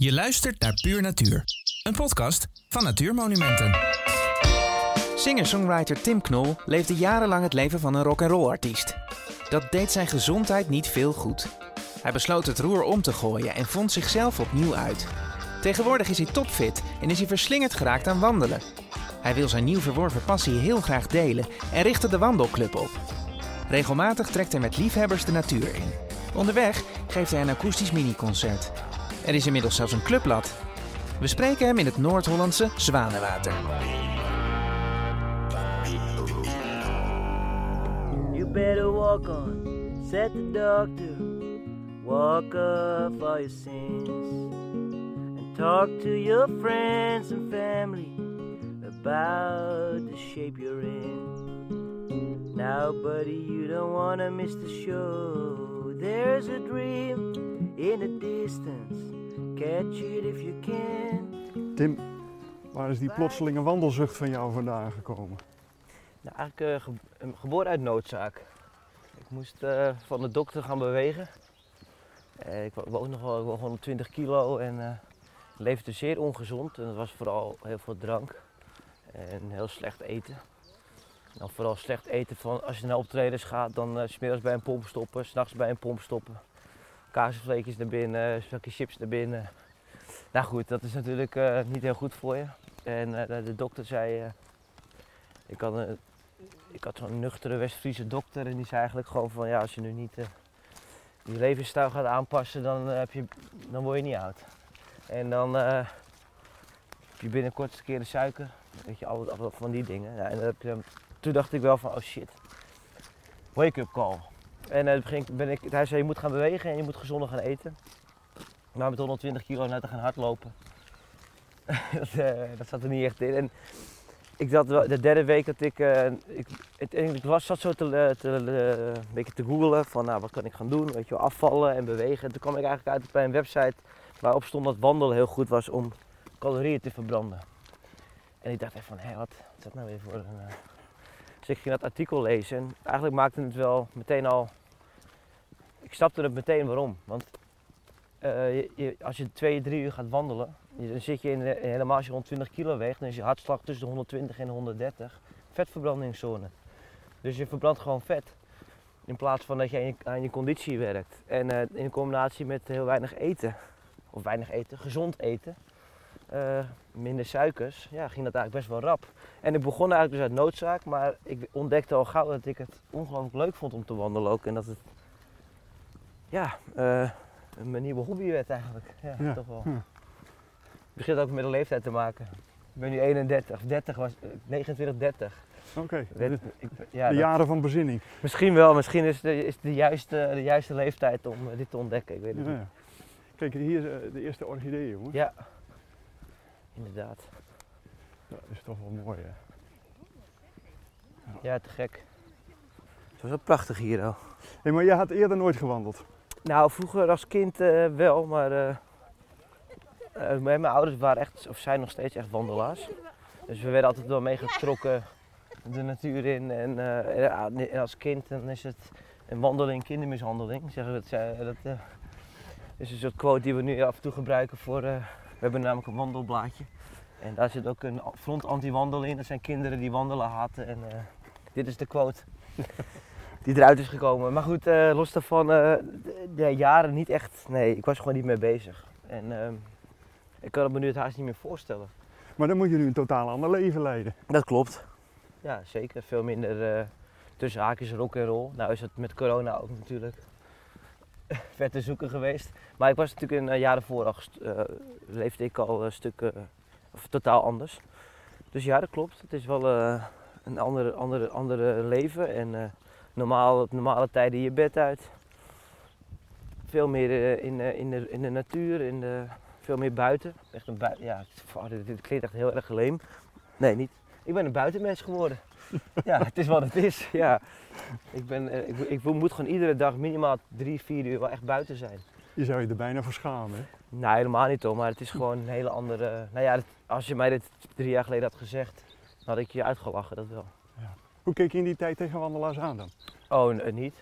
Je luistert naar Puur Natuur, een podcast van Natuurmonumenten. Singer-songwriter Tim Knol leefde jarenlang het leven van een rock'n'roll artiest. Dat deed zijn gezondheid niet veel goed. Hij besloot het roer om te gooien en vond zichzelf opnieuw uit. Tegenwoordig is hij topfit en is hij verslingerd geraakt aan wandelen. Hij wil zijn nieuw verworven passie heel graag delen en richtte de wandelclub op. Regelmatig trekt hij met liefhebbers de natuur in. Onderweg geeft hij een akoestisch miniconcert. Er is inmiddels zelfs een clublad. We spreken hem in het Noord-Hollandse Zwanenwater. You better walk on, said the doctor. Walk off all your sins. And talk to your friends and family about the shape you're in. Now, buddy, you don't wanna miss the show. There's a dream in the distance. Catch it if you can. Tim, waar is die plotselinge wandelzucht van jou vandaan gekomen? Nou, eigenlijk eh, ge- geboren uit noodzaak. Ik moest eh, van de dokter gaan bewegen. Eh, ik wo- woog nog wel, ik woog 120 kilo en eh, leefde zeer ongezond. En dat was vooral heel veel drank en heel slecht eten. En dan vooral slecht eten van als je naar optredens gaat, dan 's smiddags bij een pomp stoppen, s'nachts bij een pomp stoppen. Kaasvleekjes naar binnen, zakje chips naar binnen. Nou goed, dat is natuurlijk eh, niet heel goed voor je. En eh, de dokter zei, eh, ik had, ik had zo'n nuchtere West-Friese dokter en die zei eigenlijk gewoon van ja, als je nu niet je levensstijl gaat aanpassen, dan, heb je, dan word je niet oud. En dan heb je binnenkort een keer de suiker, weet je, al, van die dingen. Ja, en dan heb je, toen dacht ik wel van oh shit, wake-up call. En eh, begin, ben ik, hij zei je moet gaan bewegen en je moet gezonder gaan eten. Maar met 120 kilo naar te gaan hardlopen, dat, eh, dat zat er niet echt in. En ik zat de derde week dat ik, eh, ik, was, zat zo te, te, een beetje te googlen van nou, wat kan ik gaan doen, weet je afvallen en bewegen. En toen kwam ik eigenlijk uit bij een website waarop stond dat wandelen heel goed was om calorieën te verbranden. En ik dacht even van, hé, wat is dat nou weer voor een... Dus ik ging dat artikel lezen en eigenlijk maakte het wel meteen al... Ik snapte het meteen waarom, want eh, je- als je twee, drie uur gaat wandelen, dan zit je in, helemaal als je 120 kilo weegt, dan is je hartslag tussen de 120 en de 130. Vetverbrandingszone. Dus je verbrandt gewoon vet. In plaats van dat je aan je, aan je conditie werkt. En eh, in combinatie met heel weinig eten, of weinig eten, gezond eten, eh, minder suikers, ja, ging dat eigenlijk best wel rap. En ik begon eigenlijk dus uit noodzaak, maar ik ontdekte al gauw dat ik het ongelooflijk leuk vond om te wandelen ook. En dat het, ja, eh, mijn nieuwe hobby werd eigenlijk. Ja, Ja, toch wel. ja. Het begint ook met de leeftijd te maken. Ik ben nu 31, of 30 was, eh, 29, 30. Oké, ik, ja, de dat- jaren van bezinning. misschien wel, misschien is de, is de, juiste, de juiste leeftijd om eh, dit te ontdekken. Ik weet het niet. Kijk, hier eh, de eerste orchidee, jongen. Ja, inderdaad. Dat is toch wel mooi, hè? Ja, te gek. Het was wel prachtig hier al. Hey, maar jij had eerder nooit gewandeld. Nou, vroeger als kind eh, wel, maar eh, eh, mijn ouders waren echt, of zijn nog steeds echt wandelaars. Dus we werden altijd wel meegetrokken de natuur in. En, eh, als kind dan is het een wandeling kindermishandeling. Zeggen we dat, zij- dat eh, is een soort quote die we nu af en toe gebruiken voor. We hebben namelijk een wandelblaadje. En daar zit ook een front anti-wandel in. Dat zijn kinderen die wandelen haten. En eh, dit is de quote die eruit is gekomen. Maar goed, eh, los daarvan, de, de jaren niet echt. Nee, ik was gewoon niet mee bezig. En ik kan het me nu het haast niet meer voorstellen. Maar dan moet je nu een totaal ander leven leiden. Dat klopt. Ja, zeker. Veel minder tussen haakjes rock en roll. Nou is het met corona ook natuurlijk ver te zoeken geweest. Maar ik was natuurlijk een uh, jaar ervoor al, eh, leefde ik al een stuk, eh, of totaal anders. Dus ja, dat klopt. Het is wel eh, een andere, andere, andere leven. En eh, normaal, op normale tijden je bed uit. Veel meer eh, in, eh, in, de, in de natuur, in de, veel meer buiten. Echt een ja, dit, dit klinkt echt heel erg leem. Nee, niet. Ik ben een buitenmens geworden. Ja, het is wat het is. Ja. Ik, ben, eh, ik, ik moet gewoon iedere dag minimaal drie, vier uur wel echt buiten zijn. Je zou je er bijna voor schamen, hè? Nee, helemaal niet hoor, maar het is gewoon een hele andere... Nou ja, als je mij dit drie jaar geleden had gezegd, dan had ik je uitgelachen, dat wel. Hoe keek je in die tijd tegen wandelaars aan dan? Oh, eh, niet.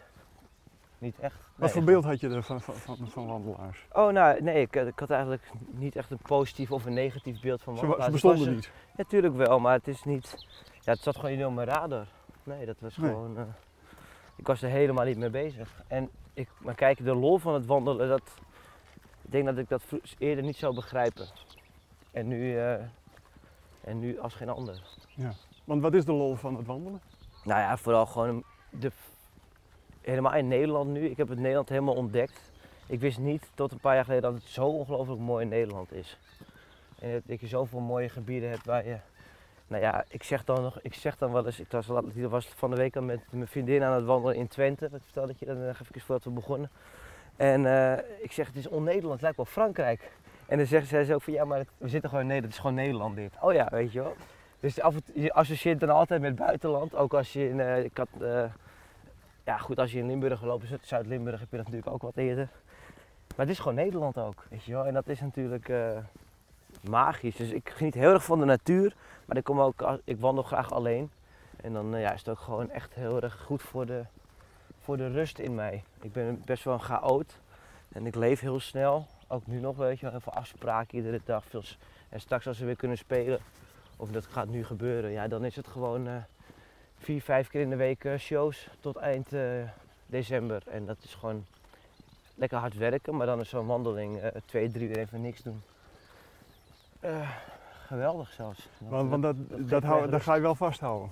Niet echt. Wat voor beeld had je er van, van, van, van wandelaars? Oh, nou, nee, ik, ik had eigenlijk niet echt een positief of een negatief beeld van wandelaars. ze was bestonden niet. Natuurlijk wel, maar het is niet. Ja, het zat gewoon niet op mijn radar. Nee, dat was Nee. gewoon. eh, ik was er helemaal niet mee bezig. En ik, maar kijk, de lol van het wandelen, dat. Ik denk dat ik dat eerder niet zou begrijpen. En nu, eh, en nu als geen ander. Want wat is de lol van het wandelen? Nou ja, vooral gewoon de, helemaal in Nederland nu. Ik heb het Nederland helemaal ontdekt. Ik wist niet tot een paar jaar geleden dat het zo ongelooflijk mooi in Nederland is. En dat je zoveel mooie gebieden hebt waar je... Nou ja, ik zeg dan, nog, ik zeg dan wel eens... Ik was, was van de week al met mijn vriendin aan het wandelen in Twente. Ik vertelde ik je dat nog even voordat we begonnen. En eh, ik zeg, het is on-Nederland, het lijkt wel Frankrijk. En dan zeggen zij zo van, ja, maar we zitten gewoon in Nederland, het is gewoon Nederland dit. Oh ja, weet je wel. Dus af en toe, je associeert dan altijd met buitenland. Ook als je in, eh, ik had, eh, ja goed, als je in Limburg loopt, Zuid- Zuid-Limburg heb je dat natuurlijk ook wat eerder. Maar het is gewoon Nederland ook, weet je wel. En dat is natuurlijk magisch. Dus ik geniet heel erg van de natuur. Maar ik, kom ook, ik wandel graag alleen. En dan eh, ja, is het ook gewoon echt heel erg goed voor de, voor de rust in mij. Ik ben best wel een chaot. En ik leef heel snel. Ook nu nog, weet je. Heel veel afspraken iedere dag. En straks als we weer kunnen spelen, of dat gaat nu gebeuren, ja, dan is het gewoon eh, vier, vijf keer in de week eh, shows tot eind december. En dat is gewoon lekker hard werken, maar dan is zo'n wandeling twee, drie uur even niks doen. Eh, geweldig zelfs. Dat- Want, want dat, dat hou, ga je wel vasthouden.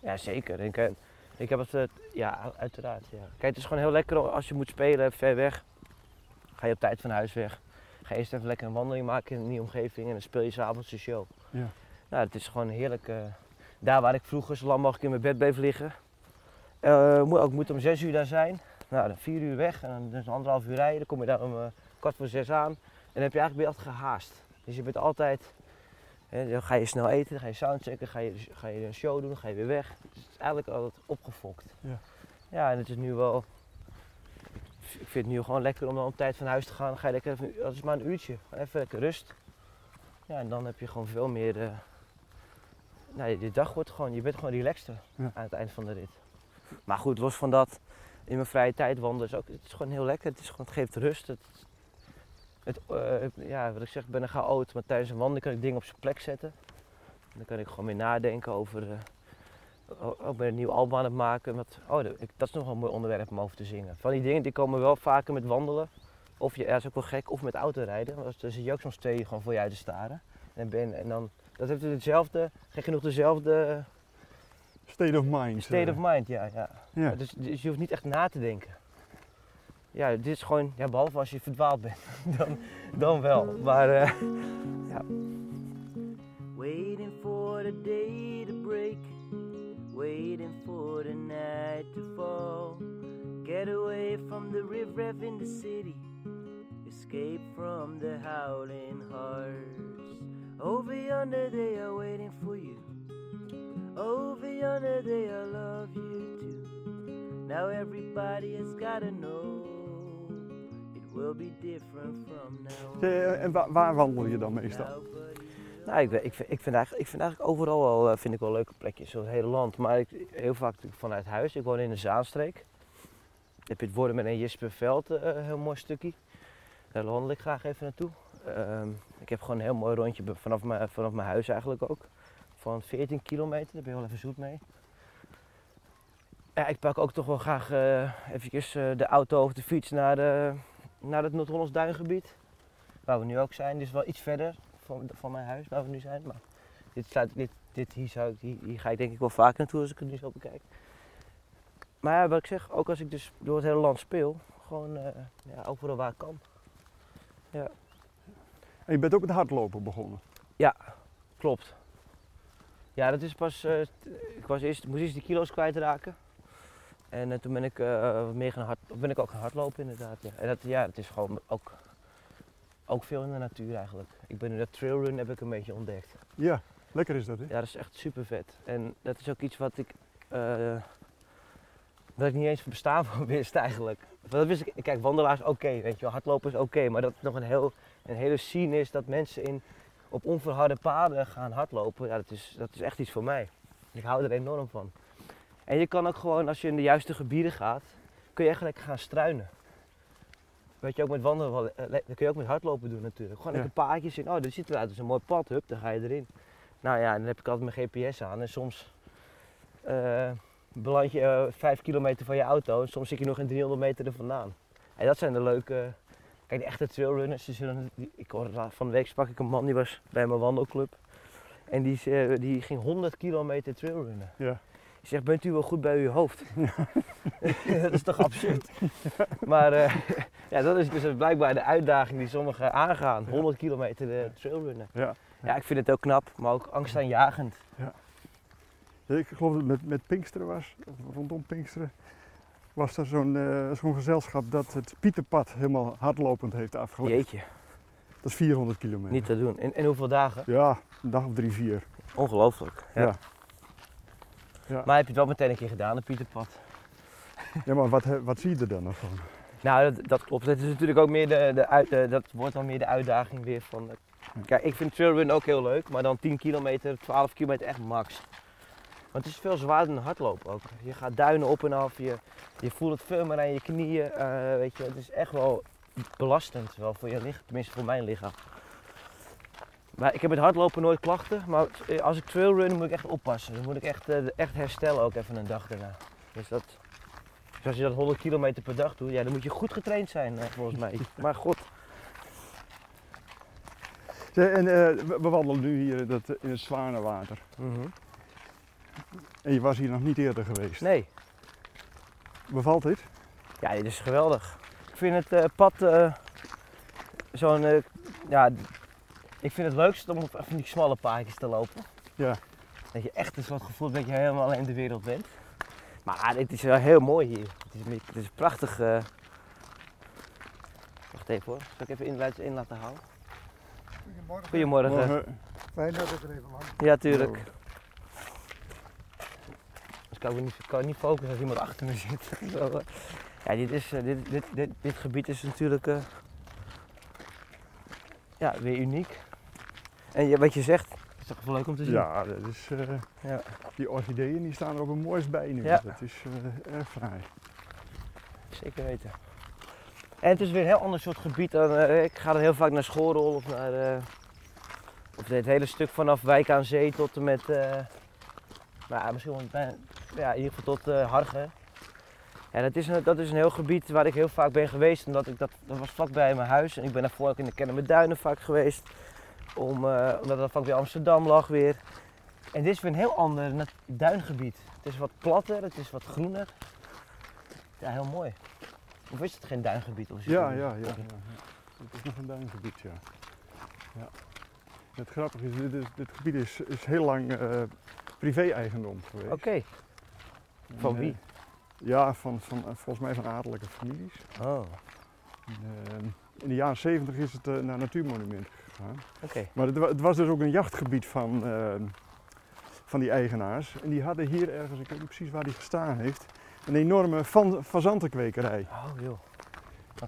Ja, zeker. Ik, eh, ik heb het, eh, ja, uiteraard. Ja. Kijk, het is gewoon heel lekker als je moet spelen ver weg. Ga je op tijd van huis weg. Ga je eerst even lekker een wandeling maken in nieuwe omgeving en dan speel je s'avonds de show. Ja. Nou, het is gewoon heerlijk. daar waar ik vroeger zo lang mogelijk in mijn bed bleef liggen. moet, ook moet om zes uur daar zijn. Nou, dan vier uur weg en dan dus anderhalf uur rijden. Dan kom je daar om kwart voor zes aan. En dan heb je eigenlijk je altijd gehaast. Dus je bent altijd, hè, dan ga je snel eten, dan ga je soundchecken, ga je, ga je een show doen, dan ga je weer weg. Dus het is eigenlijk altijd opgefokt. Ja. Ja, en het is nu wel, ik vind het nu gewoon lekker om dan op tijd van huis te gaan. Dan ga je lekker even, dat is maar een uurtje, even lekker rust. Ja, en dan heb je gewoon veel meer, eh, nou, je dag wordt gewoon, je bent gewoon relaxter Ja. aan het eind van de rit. Maar goed, los van dat, in mijn vrije tijd wandelen is ook, het is gewoon heel lekker. Het, is gewoon, het geeft rust. Het, het, eh, ja, wat ik zeg, ik ben een chaot, maar tijdens een wandeling kan ik dingen op zijn plek zetten. Dan kan ik gewoon meer nadenken over, eh, ook ben een nieuw album aan het maken. Wat, oh, dat, ik, dat is nog wel een mooi onderwerp om over te zingen. Van die dingen die komen wel vaker met wandelen. Of je, ja, is ook wel gek, of met autorijden. Want dan zit je ook soms twee gewoon voor je uit te staren. En, ben, en dan, dat heeft hetzelfde, gek genoeg dezelfde State of mind. state eh. of mind, ja. ja. Ja. Dus, dus je hoeft niet echt na te denken. Ja, dit is gewoon, ja, behalve als je verdwaald bent, dan, dan wel. Maar eh, ja. Waiting for the day to break, waiting for the night to fall. Get away from the riff in the city, escape from the howling hearts. Over yonder they are waiting for you. Over yonder they all love you too. Now everybody has gotta know it will be different from now. Eh, En waar, waar wandel je dan meestal? Nou, ik, ik, vind, ik, vind eigenlijk, ik vind eigenlijk overal wel, eh, vind ik wel leuke plekjes, zo het hele land. Maar ik, heel vaak natuurlijk vanuit huis. Ik woon in de Zaanstreek. Dan heb je het worden met een Jisperveld, eh, een heel mooi stukje. Daar wandel ik graag even naartoe. Ehm, ik heb gewoon een heel mooi rondje vanaf mijn, vanaf mijn huis eigenlijk ook. Van 14 kilometer, daar ben je wel even zoet mee. Ja, ik pak ook toch wel graag eh eventjes eh, de auto of de fiets naar, de, naar het Noord-Hollands Duingebied. Waar we nu ook zijn, dus wel iets verder van, van mijn huis waar we nu zijn. Maar dit, sluit, dit, dit hier, zou ik, hier, hier ga ik denk ik wel vaker naartoe als ik het nu zo bekijk. Maar ja, wat ik zeg, ook als ik dus door het hele land speel, gewoon eh, ja, overal waar ik kan. En je bent ook met hardlopen begonnen. Klopt. Ja, dat is pas. eh, ik was eerst, moest eerst die kilo's kwijtraken. En eh, toen ben ik, eh, meer gaan hard, ben ik ook gaan hardlopen inderdaad. Ja. En dat, ja, het is gewoon ook, ook veel in de natuur eigenlijk. Ik ben nu dat trailrun heb ik een beetje ontdekt. Ja, lekker is dat hè? Ja, dat is echt super vet. En dat is ook iets wat ik. eh, dat ik niet eens van bestaan van wist eigenlijk. Want Dat wist ik, kijk, wandelaars oké, weet je wel, hardlopen is oké. maar dat het nog een, heel, een hele scene is dat mensen in, op onverharde paden gaan hardlopen, ja, dat is, dat is echt iets voor mij. Ik hou er enorm van. En je kan ook gewoon, als je in de juiste gebieden gaat, kun je echt lekker gaan struinen. Weet je, ook met wandelen, wel, eh, dat kun je ook met hardlopen doen natuurlijk. Gewoon Ja. lekker paadjes in. Oh, dit ziet eruit als een mooi pad. Hup, dan ga je erin. Nou ja, dan heb ik altijd mijn GPS aan. En soms eh, beland je eh, vijf kilometer van je auto. En soms zit je nog in 300 meter er vandaan. En dat zijn de leuke... Kijk, de echte trailrunners, die zullen, die, ik hoorde van de week sprak ik een man, die was bij mijn wandelclub. En die, die ging 100 kilometer trailrunnen. Ja. Ik zeg, bent u wel goed bij uw hoofd? dat is toch absurd? Maar eh, ja, dat is dus blijkbaar de uitdaging die sommigen aangaan. 100 kilometer eh, trailrunnen. Ja. Ja, ik vind het ook knap, maar ook angstaanjagend. Ik geloof dat het met, met Pinksteren was, rondom Pinksteren, was er zo'n eh, zo'n gezelschap dat het Pieterpad helemaal hardlopend heeft afgelegd. Jeetje, Dat is 400 kilometer. niet te doen. En, en hoeveel dagen? Ja, een dag of drie, vier. Ongelooflijk. Ja. Ja. Ja. Maar heb je het wel meteen een keer gedaan, het Pieterpad? Ja, maar wat, he- wat zie je er dan nog van? Nou, dat, dat klopt. Het is natuurlijk ook meer de, de, uit, de- dat wordt dan meer de uitdaging weer van. eh, Kijk, ik vind trailrun ook heel leuk, maar dan 10 kilometer, 12 kilometer echt max. Want het is veel zwaarder dan hardlopen ook. Je gaat duinen op en af, je, je voelt het veel meer aan je knieën. eh, weet je, het is echt wel belastend wel voor je lichaam, tenminste voor mijn lichaam. Maar ik heb met hardlopen nooit klachten, maar als ik trailrun moet ik echt oppassen. Dan moet ik echt, eh, echt herstellen ook even een dag daarna. Dus dat, dus als je dat 100 kilometer per dag doet, ja, dan moet je goed getraind zijn eh, volgens mij. Maar god, En eh, we, wandelen nu hier dat, in het Zwanenwater. En je was hier nog niet eerder geweest. nee, Bevalt dit? ja, dit is geweldig. Ik vind het pad zo'n, ja, ik vind het leukst om op van die smalle paadjes te lopen. Ja. Dat je echt een soort gevoel hebt dat je helemaal in de wereld bent. Maar dit is wel heel mooi hier. Het is, het is prachtig. eh. Wacht even hoor, zal ik even in, laten- in laten houden? Goedemorgen. Goedemorgen. Morgen. Fijn dat ik er even mag. Ja, tuurlijk. Dus kan ik niet, kan niet focussen als iemand achter me zit. Zo, ja, dit, is, eh, dit, dit, dit, dit gebied is natuurlijk eh, ja, weer uniek. En je, wat je zegt, is toch leuk om te zien. Ja, dat is, eh, Ja. die orchideeën die staan er op een moois bij nu. Ja. Dat is eh, erg fraai. Zeker weten. En het is weer een heel ander soort gebied dan. eh, ik ga er heel vaak naar Schorrel of naar. eh, of het hele stuk vanaf Wijk aan Zee tot en met. eh, nou, misschien wel bijna- ja, in ieder geval tot eh, Hargen. Ja, dat, is een, dat is een heel gebied waar ik heel vaak ben geweest. Omdat ik dat, dat was vlakbij mijn huis. En ik ben daarvoor ook in de Kennemerduinen vaak geweest. Om, eh, omdat dat vlak bij Amsterdam lag weer. En dit is weer een heel ander duingebied. Het is wat platter, het is wat groener. Ja, heel mooi. Of is het geen duingebied? Of is het Ja, ja, ja, ja. Het is nog een duingebied, ja. ja. Het grappige is, dit, dit gebied is, is heel lang eh, privé-eigendom geweest. Oké. Van wie? eh, ja, van, van, volgens mij van adellijke families. Oh, En, in de jaren 70 is het naar Natuurmonument gegaan. Maar het, het was dus ook een jachtgebied van, eh, van die eigenaars. En die hadden hier ergens, ik weet niet precies waar die gestaan heeft, een enorme van, fazantenkwekerij. Oh joh.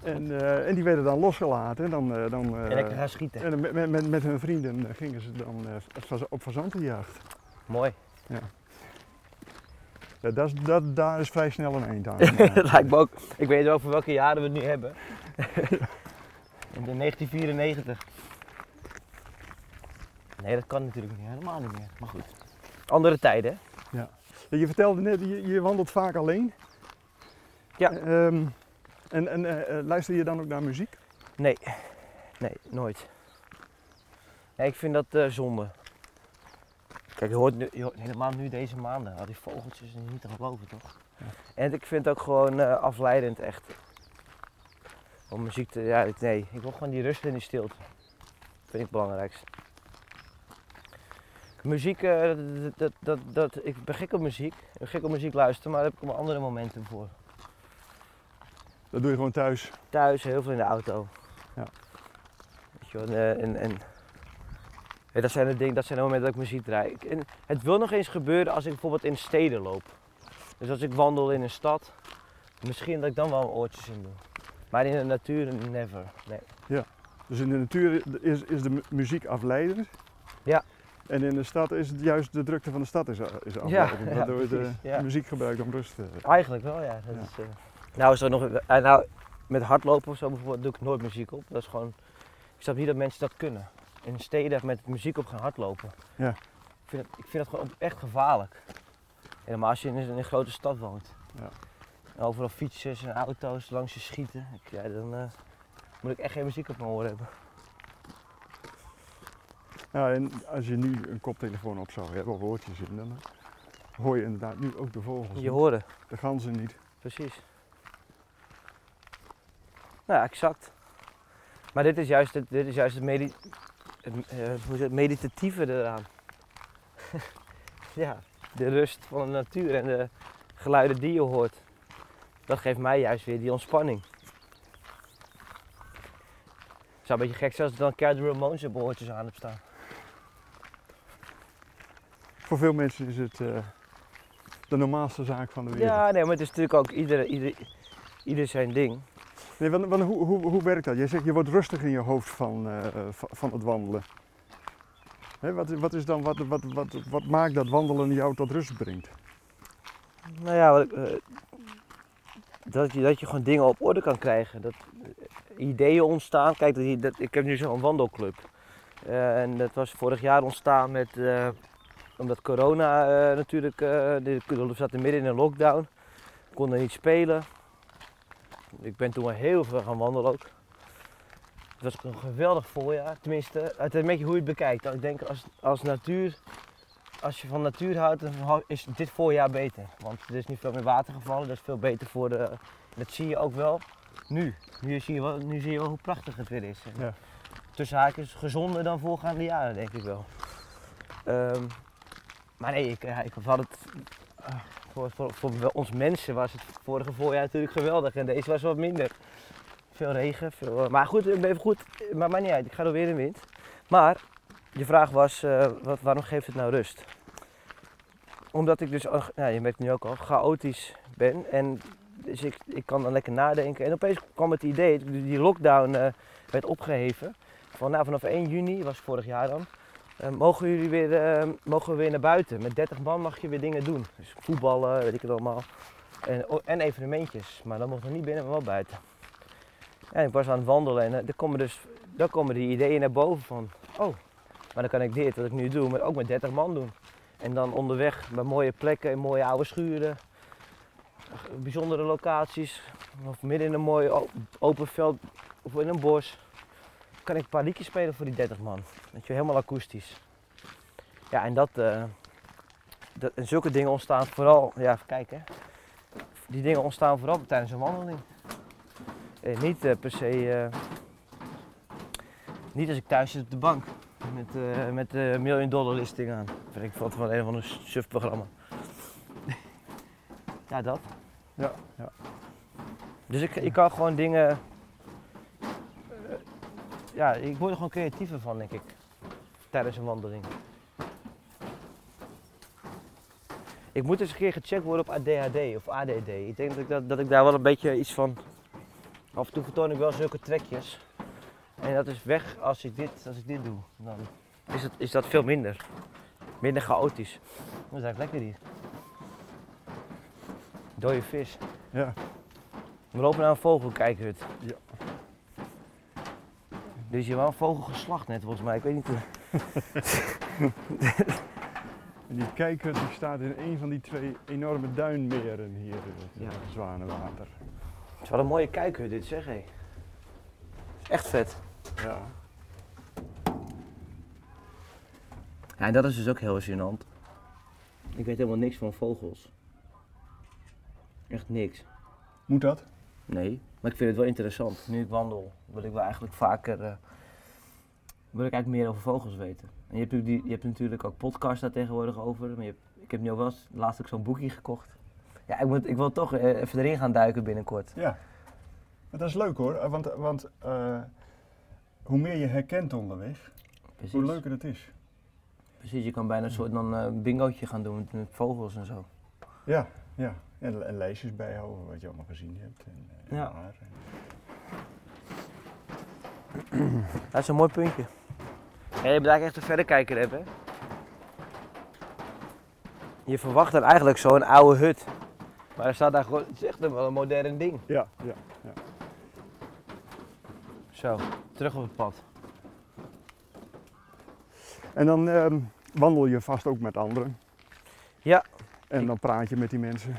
En, eh, en die werden dan losgelaten. En dan, eh, dan, eh, En lekker gaan schieten. en met, met, met, hun vrienden gingen ze dan op fazantenjacht. Mooi. Ja, dat, is- dat, daar is vrij snel een eind aan. dat lijkt me ook. Ik weet wel over welke jaren we het nu hebben. In de 1994. Nee, dat kan natuurlijk niet. Helemaal niet meer. Maar goed. Andere tijden, hè? Je vertelde net, je, je wandelt vaak alleen. Ja. Ehm, en en eh, eh, luister je dan ook naar muziek? Nee. Nee, nooit. Nee, ik vind dat eh, zonde. Kijk, je hoort, nu, je hoort helemaal nu deze maanden. Al die vogeltjes is niet te geloven, toch? En ik vind het ook gewoon afleidend, echt. Om muziek te... Ja, nee. Ik wil gewoon die rust en die stilte. vind ik het belangrijkste. Muziek, eh, dat, dat, dat, ik ben gek op muziek. Ik ben gek op muziek luisteren, maar daar heb ik wel andere momenten voor. Dat doe je gewoon thuis. Thuis, heel veel in de auto. Ja. Weet je wel, en, eh, en, en ja, dat, zijn de dingen, dat zijn de momenten dat ik muziek draai. En het wil nog eens gebeuren als ik bijvoorbeeld in steden loop. Dus als ik wandel in een stad, misschien dat ik dan wel oortjes in doe. Maar in de natuur, never. Nee. Dus in de natuur is, is de mu- muziek afleidend. Ja. En in de stad is het juist de drukte van de stad is, is ja, waardoor je de ja. muziek gebruikt om rust te Eigenlijk wel, ja. Dat Ja. Is, eh, Nou is er nog, eh, nou, met hardlopen of zo bijvoorbeeld doe ik nooit muziek op. Dat is gewoon, ik snap niet dat mensen dat kunnen. In steden met muziek op gaan hardlopen. Ja. Ik vind dat, ik vind dat gewoon echt gevaarlijk. Helemaal als je in een, in een grote stad woont. Ja. En overal fietsers en auto's langs je schieten. Ik, ja, dan eh, moet ik echt geen muziek op mijn oren hebben. Ja, en als je nu een koptelefoon op zou hebben of oortjes in, dan hoor je inderdaad nu ook de vogels. Je horen, De ganzen niet. precies. Nou exact. Maar dit is juist het, dit is juist het, medi het, eh, het meditatieve eraan. ja, de rust van de natuur en de geluiden die je hoort. Dat geeft mij juist weer die ontspanning. Het zou een beetje gek zijn als ik dan Cat Ramones op oortjes aan heb staan. Voor veel mensen is het eh, de normaalste zaak van de wereld. Ja, nee, maar het is natuurlijk ook ieder, ieder, ieder zijn ding. Nee, want, want hoe, hoe, hoe werkt dat? Jij zegt je wordt rustig in je hoofd van, eh, van, het wandelen. Hè, wat, wat, is dan, wat, wat, wat, wat maakt dat wandelen jou tot rust brengt? Nou ja, eh, dat, je, dat je gewoon dingen op orde kan krijgen. Dat ideeën ontstaan. Kijk, dat, je- dat, ik heb nu zo'n wandelclub. En dat was vorig jaar ontstaan met, omdat corona eh, natuurlijk, eh we zaten midden in een lockdown. We konden niet spelen. Ik ben toen maar heel veel gaan wandelen ook. Het was een geweldig voorjaar, tenminste, het is een beetje hoe je het bekijkt. Ik denk als, als natuur als je van natuur houdt, dan is dit voorjaar beter. Want er is niet veel meer water gevallen, dat is veel beter voor de. Dat zie je ook wel nu. Nu zie je wel, nu zie je wel hoe prachtig het weer is. Ja. Tussen haakjes gezonder dan voorgaande jaren, denk ik wel. Ehm, maar nee, ik, ja, ik het. ah, voor, voor, voor ons mensen was het vorige voorjaar natuurlijk geweldig en deze was wat minder. Veel regen, veel, maar goed, even goed. Maar maakt niet uit, ik ga door weer in wind. Maar je vraag was, eh, wat, waarom geeft het nou rust? Omdat ik dus, nou, je merkt nu ook al, chaotisch ben. En dus ik, ik kan dan lekker nadenken. En opeens kwam het idee, die lockdown eh, werd opgeheven. Van, nou, vanaf 1 juni, was vorig jaar dan, eh, mogen, jullie weer, eh, mogen we weer naar buiten. Met 30 man mag je weer dingen doen. Dus voetballen, weet ik het allemaal. En, en evenementjes. Maar dan mocht nog niet binnen, maar wel buiten. En ik was aan het wandelen en eh, dan komen dus dan komen die ideeën naar boven van, oh, maar dan kan ik dit wat ik nu doe, maar ook met 30 man doen. En dan onderweg bij mooie plekken, in mooie oude schuren, bijzondere locaties, of midden in een mooi open veld of in een bos, kan ik een paar liedjes spelen voor die 30 man. Weet je, helemaal akoestisch. Ja, en dat, eh, dat en zulke dingen ontstaan vooral, ja, even kijken. hè. Die dingen ontstaan vooral tijdens een wandeling. Eh, niet eh, per se, niet als ik thuis zit op de bank. Met, met de million dollar listing aan. Vind ik wat van een of ander suf programma. ja, dat. Ja, ja. Dus ik, ik kan gewoon dingen. Ja, ik word er gewoon creatiever van, denk ik. Tijdens een wandeling. Ik moet eens een keer gecheckt worden op ADHD of ADD. Ik denk dat ik, dat, dat ik daar wel een beetje iets van. Af en toe vertoon ik wel zulke trekjes. En dat is weg als ik dit, als ik dit doe. Dan is, het, is dat veel minder. Minder chaotisch. Dat is eigenlijk lekker hier. Dode vis. ja. We lopen naar een vogelkijkhut. Ja. Is hier wel een vogel geslacht net volgens mij. Ik weet niet hoe. En die kijkhut die staat in een van die twee enorme duinmeren hier in het Ja. eh, Zwanenwater. Het is wel een mooie kijkhut dit zeg hé. Echt vet. Ja. Ja, en dat is dus ook heel gênant. Ik weet helemaal niks van vogels. Echt niks. Moet dat? Nee, maar ik vind het wel interessant. Nu ik wandel, wil ik wel eigenlijk vaker. eh, wil ik eigenlijk meer over vogels weten. En je hebt, natuurlijk die, je hebt natuurlijk ook podcasts daar tegenwoordig over. Maar je hebt, ik heb nu ook wel eens laatst ook zo'n boekje gekocht. Ja, ik, moet, ik wil toch eh, even erin gaan duiken binnenkort. Ja. Maar dat is leuk hoor, want, want eh, hoe meer je herkent onderweg, Precies. hoe leuker het is. Precies, je kan bijna een soort dan, eh, bingootje gaan doen met, met vogels en zo. Ja, ja. En, en lijstjes bijhouden wat je allemaal gezien hebt. En, eh, Ja. Dat is een mooi puntje. Ja, je moet eigenlijk echt een verrekijker hebben. hè? Je verwacht dan eigenlijk zo'n oude hut. Maar er staat daar gewoon, het is echt wel een modern ding. Ja, ja. Zo, terug op het pad. En dan ehm, wandel je vast ook met anderen. Ja. En dan praat je met die mensen.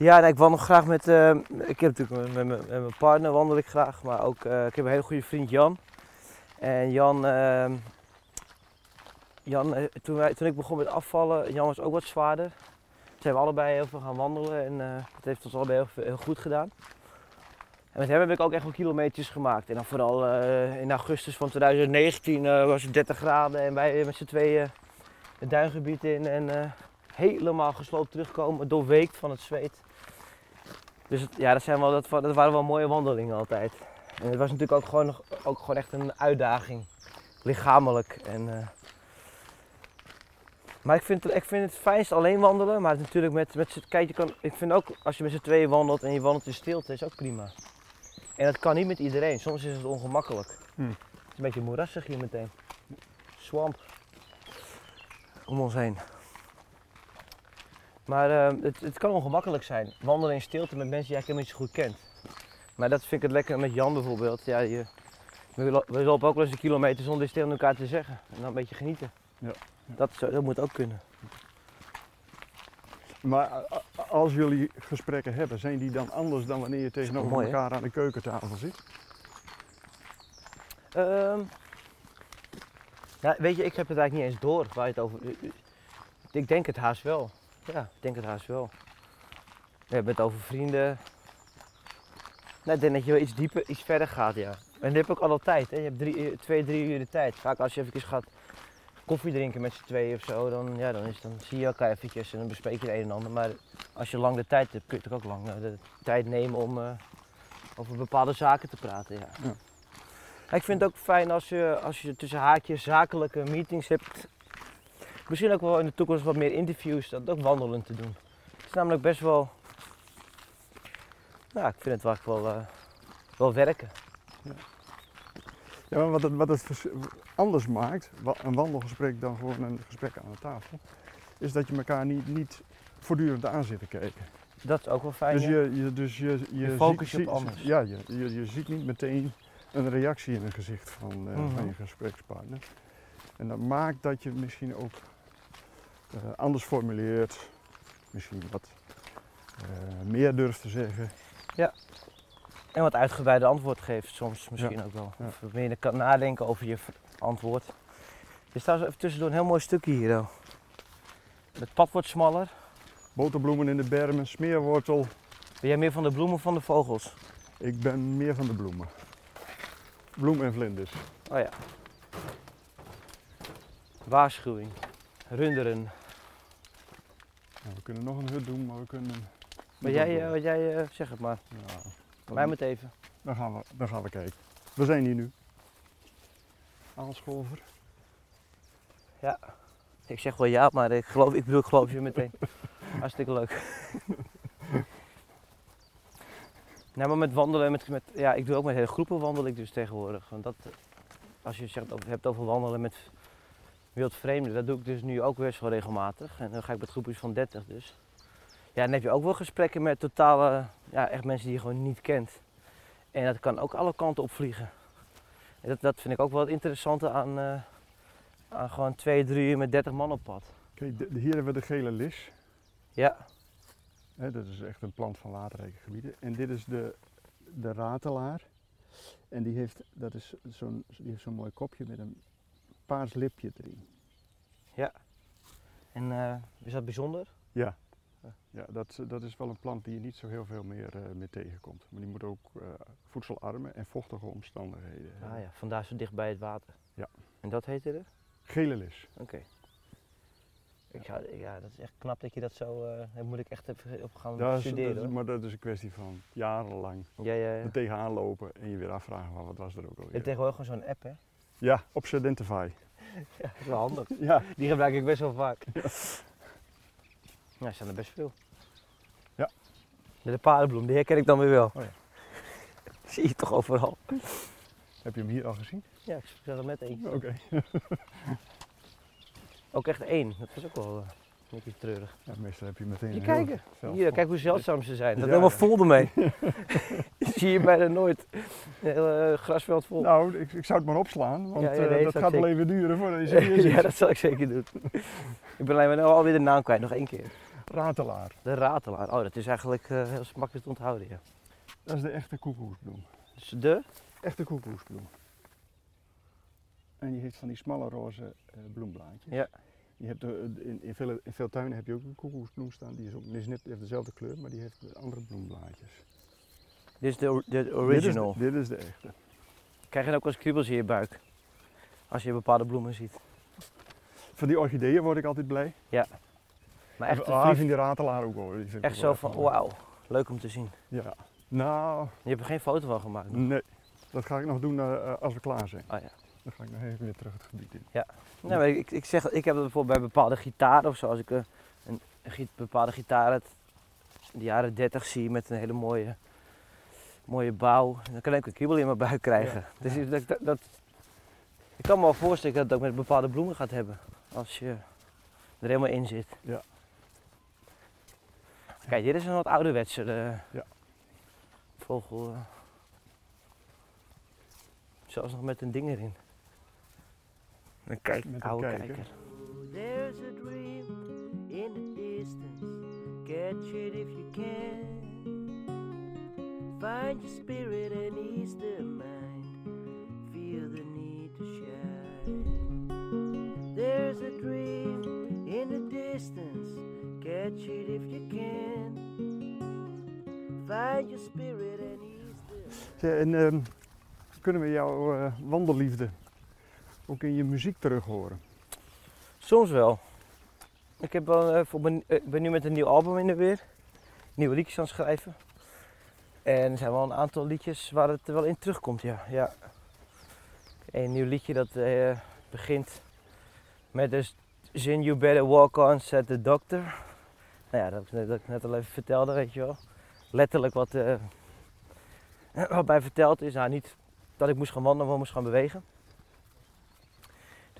Ja, nee, ik wandel graag met, eh, ik heb natuurlijk met, met, mijn partner wandel ik graag, maar ook, eh, ik heb een hele goede vriend Jan. En Jan, ehm, Jan eh, toen, wij, toen ik begon met afvallen, Jan was ook wat zwaarder. Toen zijn we allebei heel veel gaan wandelen en dat heeft ons allebei heel, goed gedaan. En met hem heb ik ook echt wel kilometers gemaakt. En dan vooral in augustus van 2019 eh, was het 30 graden en wij met z'n tweeën het duingebied in en helemaal gesloopt terugkomen, doorweekt van het zweet. Dus het- ja, dat, zijn wel, dat, wa- dat waren wel mooie wandelingen altijd. En het was natuurlijk ook gewoon, ook gewoon echt een uitdaging, lichamelijk. En, eh, maar ik vind, het- ik vind het fijnst alleen wandelen, maar natuurlijk met, met z'n- kijk, je kan, ik vind ook als je met z'n tweeën wandelt en je wandelt in stilte, is ook prima. En dat kan niet met iedereen, soms is het ongemakkelijk. Hmm. Het is een beetje moerassig hier meteen. Swamp. Om ons heen. Maar eh, het, het kan ongemakkelijk zijn. Wandelen in stilte met mensen die je eigenlijk helemaal niet zo goed kent. Maar dat vind ik het lekker met Jan bijvoorbeeld. Ja, je, we, lo- we lopen ook wel eens een kilometer zonder iets tegen elkaar te zeggen. En dan een beetje genieten. Ja. Dat, dat moet ook kunnen. Maar als jullie gesprekken hebben, zijn die dan anders dan wanneer je tegenover mooi, elkaar aan de keukentafel zit? Ehm, ja, weet je, ik heb het eigenlijk niet eens door waar je het over... Ik denk het haast wel. Ja, ik denk het haast wel. We hebben het over vrienden. Nou, ik denk dat je wel iets dieper, iets verder gaat, ja. En dat heb je ook altijd, hè. Je hebt drie, eh, twee, drie uur de tijd. Vaak als je even gaat koffie drinken met z'n tweeën of zo, dan, ja, dan, is, dan zie je elkaar eventjes en dan bespreek je het een en ander. Maar als je lang de tijd hebt, kun je toch ook lang eh, de tijd nemen om eh, over bepaalde zaken te praten. Ja, Ik vind het ook fijn als je, als je tussen haakjes zakelijke meetings hebt. Misschien ook wel in de toekomst wat meer interviews, dat ook wandelend te doen. Het is namelijk best wel. Nou, ik vind het wel, echt wel, eh, wel werken. Ja, maar wat het, wat het anders maakt, een wandelgesprek dan gewoon een gesprek aan de tafel, is dat je elkaar niet, niet voortdurend aan zit te kijken. Dat is ook wel fijn. Dus je, je, dus je, je, Je focus je op anders. Ja, je, je, je ziet niet meteen een reactie in het gezicht van, eh, Mhm. van je gesprekspartner. En dat maakt dat je misschien ook eh, anders formuleert, misschien wat eh, meer durft te zeggen. En wat uitgebreide antwoord geeft soms misschien ook wel. Ja. Of meer kan nadenken over je antwoord. Er staat even tussendoor een heel mooi stukje hier. oh. Het pad wordt smaller. Boterbloemen in de bermen, smeerwortel. Ben jij meer van de bloemen of van de vogels? Ik ben meer van de bloemen. Bloem en vlinders. Oh ja. Waarschuwing. Runderen. Nou, we kunnen nog een hut doen, maar we kunnen... Maar jij, eh, wat jij eh, zeg het maar. Ja, Mij moet even. dan, gaan we, dan gaan we kijken. We zijn hier nu. Aalscholver. Ik zeg wel ja, maar ik, geloof, ik bedoel, ik geloof je meteen. Hartstikke leuk. nou, maar met wandelen, met, met, ja, ik doe ook met hele groepen wandel ik dus tegenwoordig. Want dat, eh, als je zegt, over, hebt over wandelen met wildvreemden, dat doe ik dus nu ook best wel regelmatig. En dan ga ik met groepjes van 30 dus. Ja, dan heb je ook wel gesprekken met totale, ja, echt mensen die je gewoon niet kent. En dat kan ook alle kanten opvliegen. En dat, dat vind ik ook wel het interessante aan, eh, aan gewoon twee, drie uur met 30 man op pad. Kijk, de- hier hebben we de gele lis. Ja, dat is echt een plant van waterrijke gebieden. En dit is de, de ratelaar. En die heeft, dat is zo'n, die heeft zo'n mooi kopje met een paars lipje erin. en eh, is dat bijzonder? Ja, ja dat, dat is wel een plant die je niet zo heel veel meer, meer tegenkomt. Maar die moet ook eh, voedselarme en vochtige omstandigheden hebben. Ah ja, vandaar zo dicht bij het water. Ja. En dat heette er? Gele lis. Oké. Ik zou, ja, dat is echt knap dat je dat zo, daar moet ik echt even op gaan Dat is, studeren. dat is- hoor. maar dat is een kwestie van jarenlang Ja, ja, ja. er tegenaan lopen en je weer afvragen van wat was er ook Je hebt alweer. tegenwoordig gewoon zo'n app, hè? Ja, op Sedentify. Ja, dat is wel handig. Ja, Die gebruik ik best wel vaak. Ja, er staan er best veel. Ja. De paardenbloem, die herken ik dan weer wel. Oh ja. Zie je toch overal? heb je hem hier al gezien? Ja, ik zag er net één. Oké. Ook echt één, dat was ook wel... Een beetje treurig. Ja, meestal heb je meteen heel kijken. Hier, kijk hoe zeldzaam ze zijn. Dat Ja, helemaal ja. vol ermee. zie je bijna nooit. Een hele eh, grasveld vol. Nou, ik, ik zou het maar opslaan, want Ja, ja, eh, dat gaat wel even duren voordat je serieus ja, dat zal ik zeker doen. ik ben alleen maar nou alweer de naam kwijt, nog één keer. Ratelaar, De ratelaar. Oh, dat is eigenlijk eh, heel makkelijk te onthouden, ja. dat is de echte koekoeksbloem. Dus de? Echte koekoeksbloem. En die heeft van die smalle roze eh, bloemblaadjes. Ja. Je hebt de- in, in, veel, in veel tuinen heb je ook een koekoeksbloem staan. Die is, ook, die is net heeft dezelfde kleur, maar die heeft andere bloemblaadjes. Dit is de, or- de original. Dit is, dit is de echte. Krijg je ook wel eens kriebels in je buik? Als je bepaalde bloemen ziet. Van die orchideeën word ik altijd blij. Maar echt, ah, vind die ratelaar ook hoor. Die vind ik echt zo van, wauw, leuk om te zien. Ja. Nou, Je hebt er geen foto van gemaakt. nog? nee. Dat ga ik nog doen eh, eh, als we klaar zijn. Oh ja. Dan ga ik nog even weer terug het gebied in. Nee, maar ik, ik zeg, ik heb dat bijvoorbeeld bij bepaalde gitaren of zo. Als ik een, een, een bepaalde gitaar uit de jaren 30 zie met een hele mooie, mooie bouw, dan kan ik een kriebel in mijn buik krijgen. Dus ik- dat, dat, dat- ik kan me wel voorstellen dat het ook met bepaalde bloemen gaat hebben. Als je er helemaal in zit. Ja. Kijk, dit is een wat ouderwetse eh, Ja. vogel. eh. Zelfs nog met een ding erin. Een kijk, Met een oude kijker. kijker. There's a dream in the distance. Catch it if you can. Find your spirit and ease the mind. Feel the need to shine. There's a dream in the distance. Catch it if you can. Find your spirit and ease the Ja, en ehm, kunnen we jouw eh, wandelliefde ook in je muziek terug horen? Soms wel. Ik heb wel, eh, eh, ik ben nu met een nieuw album in de weer. Nieuwe liedjes aan het schrijven. En er zijn wel een aantal liedjes waar het wel in terugkomt, ja. ja. Een nieuw liedje dat eh, begint met de zin You better walk on, said the doctor. Nou ja, dat ik, net- ik net al even vertelde, weet je wel. Letterlijk wat, wat mij verteld is. Nou, niet dat ik moest gaan wandelen, maar moest gaan bewegen.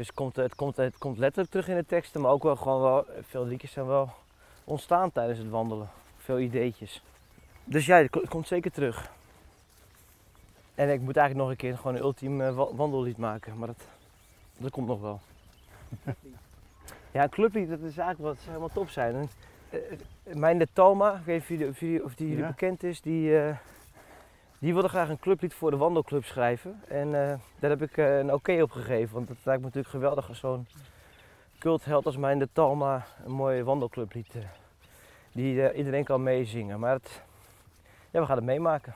Dus het komt, het, komt, het komt letterlijk terug in de teksten, maar ook wel gewoon wel, veel liedjes zijn wel ontstaan tijdens het wandelen. Veel ideetjes. Dus ja, het ko- het komt zeker terug. En ik moet eigenlijk nog een keer gewoon een ultiem eh, wa- wandellied maken, maar dat, dat komt nog wel. ja, een clublied, dat is eigenlijk wat zou helemaal top zijn. En, eh, mijn de Toma, ik weet niet of die, of die, jullie Ja. bekend is, die, eh, die wilde graag een clublied voor de wandelclub schrijven. En eh, daar heb ik eh, een oké op gegeven, want het lijkt me natuurlijk geweldig als zo'n cultheld als mijn de Talma een mooi wandelclublied eh, die iedereen kan meezingen. Maar het, ja, we gaan het meemaken.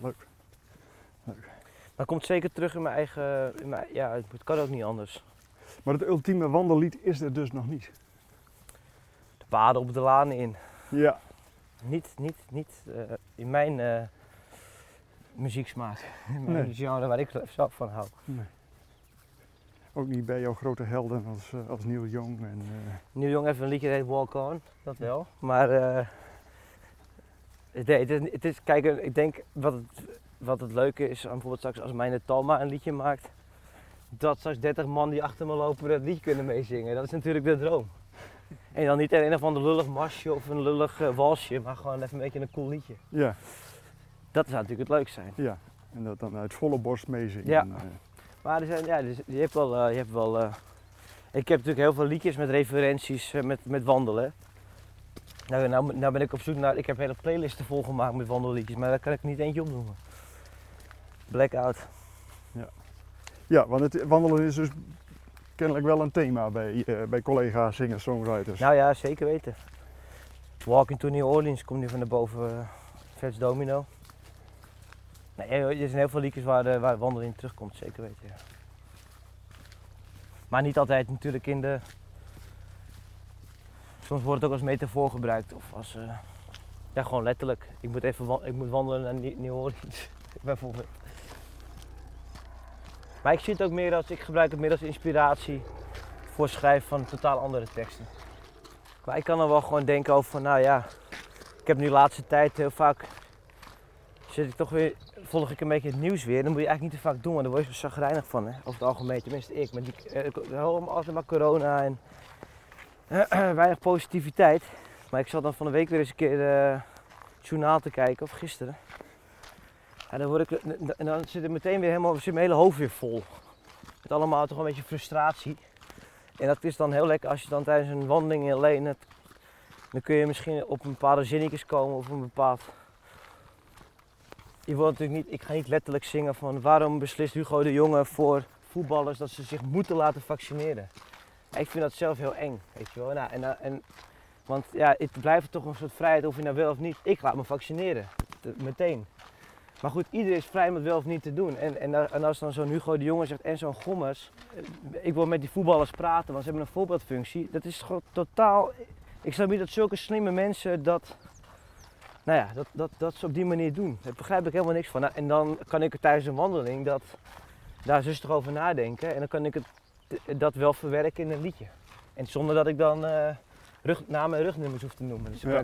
Leuk. Maar het komt zeker terug in mijn eigen, in mijn, ja, het kan ook niet anders. Maar het ultieme wandellied is er dus nog niet. De paden op de lanen in. Ja. Niet, niet, niet in mijn muzieksmaak. Nee. genre waar ik zelf van hou. Nee. Ook niet bij jouw grote helden als, eh, als Neil Young en... eh, Nieuw Jong heeft een liedje dat heet Walk On, dat wel. Maar eh, nee, het, is, het is, kijk, ik denk wat het, wat het leuke is, aan bijvoorbeeld straks als mijn Talma een liedje maakt, dat straks 30 man die achter me lopen dat liedje kunnen meezingen. Dat is natuurlijk de droom. En dan niet een of ander lullig marsje of een lullig eh, walsje, maar gewoon even een beetje een cool liedje. ja, Dat zou natuurlijk het leuk zijn. ja. En dat dan uit volle borst meezingen. Ja. eh. Maar er zijn, ja, dus je hebt wel, eh, je hebt wel eh, ik heb natuurlijk heel veel liedjes met referenties met, met wandelen. Nou, nou, nou ben ik op zoek naar, ik heb hele playlisten volgemaakt met wandelliedjes, maar daar kan ik niet eentje opnoemen. Blackout. ja, want het wandelen is dus kennelijk wel een thema bij, bij collega's, zingers, songwriters. Nou ja, zeker weten. Walking to New Orleans komt nu van de boven uh, Vets Domino. Nee, er zijn heel veel liedjes waar, eh, waar wandelen in terugkomt, zeker weten. Ja. Maar niet altijd natuurlijk in de. Soms wordt het ook als metafoor gebruikt of als. eh, ja, gewoon letterlijk. Ik moet even ik moet wandelen naar Nie- New Orleans, bijvoorbeeld. Maar ik zie het ook meer als. Ik gebruik het meer als inspiratie voor schrijven van totaal andere teksten. Maar ik kan er wel gewoon denken over van, nou ja, ik heb nu de laatste tijd heel vaak, zit ik toch weer, volg ik een beetje het nieuws weer. Dan moet je eigenlijk niet te vaak doen, want daar word je zo chagrijnig van, hè, over het algemeen. Tenminste ik, maar die, eh, altijd maar corona en weinig positiviteit. Maar ik zat dan van de week weer eens een keer eh journaal te kijken, of gisteren. En dan, word ik, en dan zit het meteen weer helemaal, zit mijn hele hoofd weer vol. Met allemaal toch een beetje frustratie. En dat is dan heel lekker als je dan tijdens een wandeling alleen het, dan kun je misschien op een bepaalde zinnetjes komen of een bepaald. Niet, ik ga niet letterlijk zingen van waarom beslist Hugo de Jonge voor voetballers dat ze zich moeten laten vaccineren. Ik vind dat zelf heel eng, weet je wel. Nou, en, eh, en, want ja, het blijft toch een soort vrijheid of je nou wel of niet. Ik laat me vaccineren, meteen. Maar goed, iedereen is vrij om het wel of niet te doen. En, en, en als dan zo'n Hugo de Jonge zegt en zo'n Gommers, eh, ik wil met die voetballers praten, want ze hebben een voorbeeldfunctie. Dat is gewoon totaal. Ik snap niet dat zulke slimme mensen dat, nou ja, dat, dat, dat ze op die manier doen. Daar begrijp ik helemaal niks van. Nou, en dan kan ik er tijdens een wandeling dat, daar rustig over nadenken en dan kan ik het, dat wel verwerken in een liedje. En zonder dat ik dan eh rug, namen en rugnummers hoef te noemen. Dus, Ja,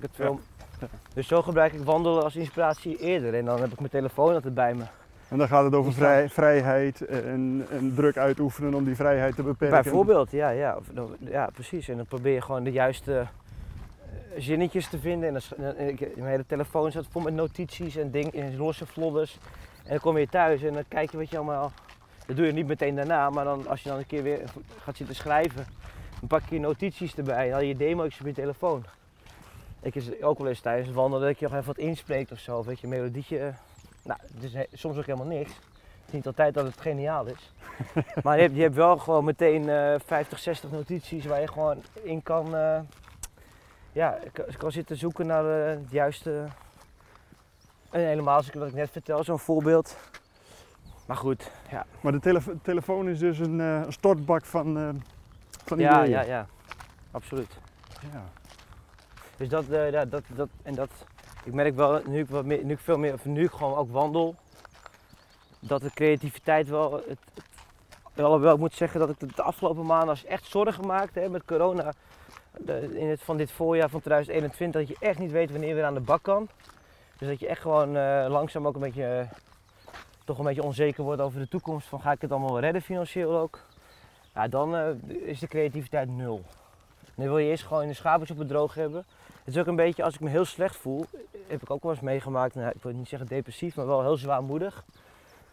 dus zo gebruik ik wandelen als inspiratie eerder. En dan heb ik mijn telefoon altijd bij me. En dan gaat het over vrij, vrijheid en, en druk uitoefenen om die vrijheid te beperken. Bijvoorbeeld, ja, ja, dan- ja, precies. En dan probeer je gewoon de juiste zinnetjes te vinden. En dan, en ik, mijn hele telefoon staat vol met notities en, ding, en losse vlodders. En dan kom je thuis en dan kijk je wat je allemaal... Dat doe je niet meteen daarna, maar dan, als je dan een keer weer gaat zitten schrijven, dan pak je je notities erbij en al je demo's op je telefoon. Ik is ook wel eens tijdens het wandelen dat je nog even wat inspreekt of zo, of weet je, een melodietje. eh, Nou, het is soms ook helemaal niks. Het is niet altijd dat het geniaal is. Maar je hebt, je hebt wel gewoon meteen eh 50, 60 notities waar je gewoon in kan, eh, ja, kan, kan zitten zoeken naar eh, het juiste. En helemaal als ik wat ik net vertel, zo'n voorbeeld. Maar goed, ja. Maar de telefo- telefoon is dus een eh, stortbak van, eh van Ja, ideeën. ja, ja. Absoluut. Ja. Dus dat, ja, dat, dat, en dat, ik merk wel, nu ik, wat meer, nu ik veel meer, of nu ik gewoon ook wandel, dat de creativiteit wel, het, het, alhoewel ik moet zeggen dat ik de, afgelopen maanden als echt zorgen maakte hè, met corona, in het, van dit voorjaar van 2021, dat je echt niet weet wanneer je weer aan de bak kan. Dus dat je echt gewoon eh, langzaam ook een beetje, eh, toch een beetje onzeker wordt over de toekomst, van ga ik het allemaal redden financieel ook. Ja, dan eh, is de creativiteit nul. Dan wil je eerst gewoon de schapers op het droog hebben. Het is ook een beetje, als ik me heel slecht voel, heb ik ook wel eens meegemaakt, nou, ik wil niet zeggen depressief, maar wel heel zwaarmoedig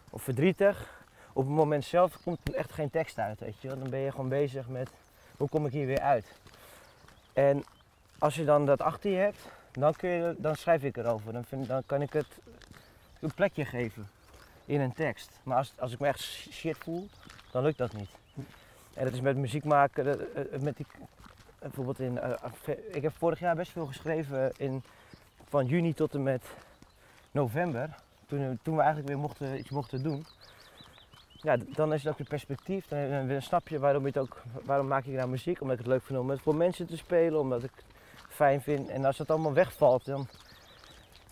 of verdrietig. Op het moment zelf komt er echt geen tekst uit, weet je. Dan ben je gewoon bezig met, hoe kom ik hier weer uit? En als je dan dat achter je hebt, dan, kun je, dan schrijf ik erover. Dan, vind, dan kan ik het een plekje geven in een tekst. Maar als, als ik me echt shit voel, dan lukt dat niet. En dat is met muziek maken, eh, eh, met die, bijvoorbeeld in, eh, ik heb vorig jaar best veel geschreven in, van juni tot en met november. Toen, toen we eigenlijk weer mochten, iets mochten doen. Ja, dan is het ook weer perspectief. Dan, snap je waarom, je het ook, waarom maak ik nou muziek. Omdat ik het leuk vind om het voor mensen te spelen. Omdat ik het fijn vind. En als dat allemaal wegvalt, dan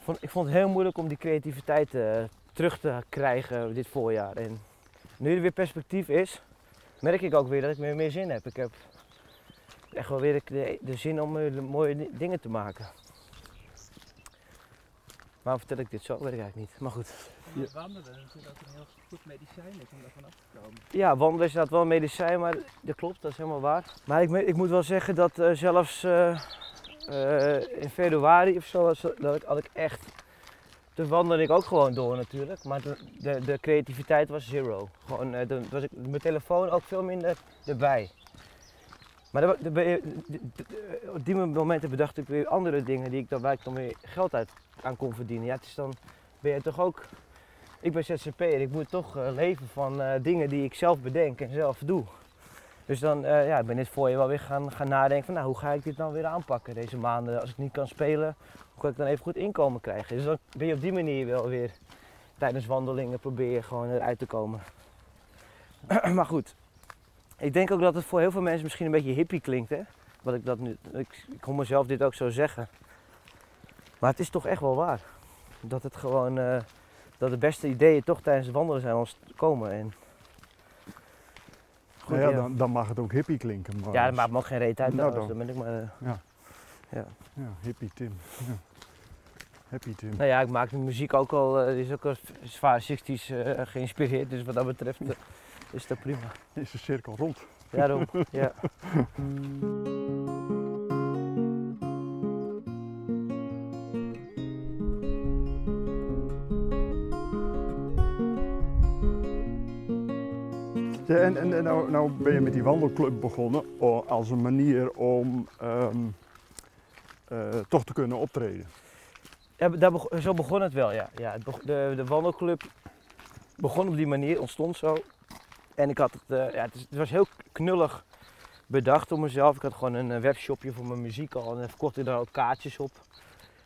vond ik vond het heel moeilijk om die creativiteit eh, terug te krijgen dit voorjaar. En nu er weer perspectief is, merk ik ook weer dat ik weer meer zin heb. Ik heb echt wel weer de, de zin om eh, mooie di- dingen te maken. Waarom vertel ik dit zo? Weet ik eigenlijk niet. Maar goed. Ja. Wandelen is natuurlijk ook een heel goed medicijn is om daar vanaf te komen. Ja, wandelen is inderdaad wel een medicijn, maar dat klopt, dat is helemaal waar. Maar ik, ik moet wel zeggen dat eh, zelfs eh, eh, in februari of zo, dat ik, had ik echt... Toen wandelde ik ook gewoon door natuurlijk, maar de, de, de creativiteit was zero. Gewoon, de, was ik, mijn telefoon ook veel minder erbij. Maar op die momenten bedacht ik weer andere dingen die ik dan, waar ik dan weer geld uit aan kon verdienen. Ja, het is dan ben je toch ook ik ben ZZP'er, ik moet toch eh, leven van eh, dingen die ik zelf bedenk en zelf doe. Dus dan eh, ja, ik ben dit voor je wel weer gaan, gaan nadenken van nou, hoe ga ik dit dan weer aanpakken deze maanden. Als ik niet kan spelen, hoe kan ik dan even goed inkomen krijgen. Dus dan ben je op die manier wel weer tijdens wandelingen probeer je gewoon eruit te komen. maar goed, ik denk ook dat het voor heel veel mensen misschien een beetje hippie klinkt hè. Wat ik dat nu, ik, ik mezelf dit ook zo zeggen. Maar het is toch echt wel waar. Dat het gewoon... dat de beste ideeën toch tijdens het wandelen zijn ons komen. En... Goed, Nou ja, ja. Dan, dan mag het ook hippie klinken. Maar ja, dat maakt me ook geen reet uit. Nou trouwens. dan. Dan ben ik maar, eh, Ja, hippie Tim. Ja. Happy Tim. nou ja, ik maak de muziek ook al, die is ook al zwaar 60s eh, geïnspireerd. Dus wat dat betreft is dat prima. Is de cirkel rond. Daarom, ja. en en, en nou, nou ben je met die wandelclub begonnen als een manier om ehm, eh, toch te kunnen optreden. Ja, daar zo begon het wel, ja. ja de, de wandelclub begon op die manier, ontstond zo. En ik had het, eh, ja, het, was heel knullig bedacht door mezelf. Ik had gewoon een eh, webshopje voor mijn muziek al en verkocht ik daar ook kaartjes op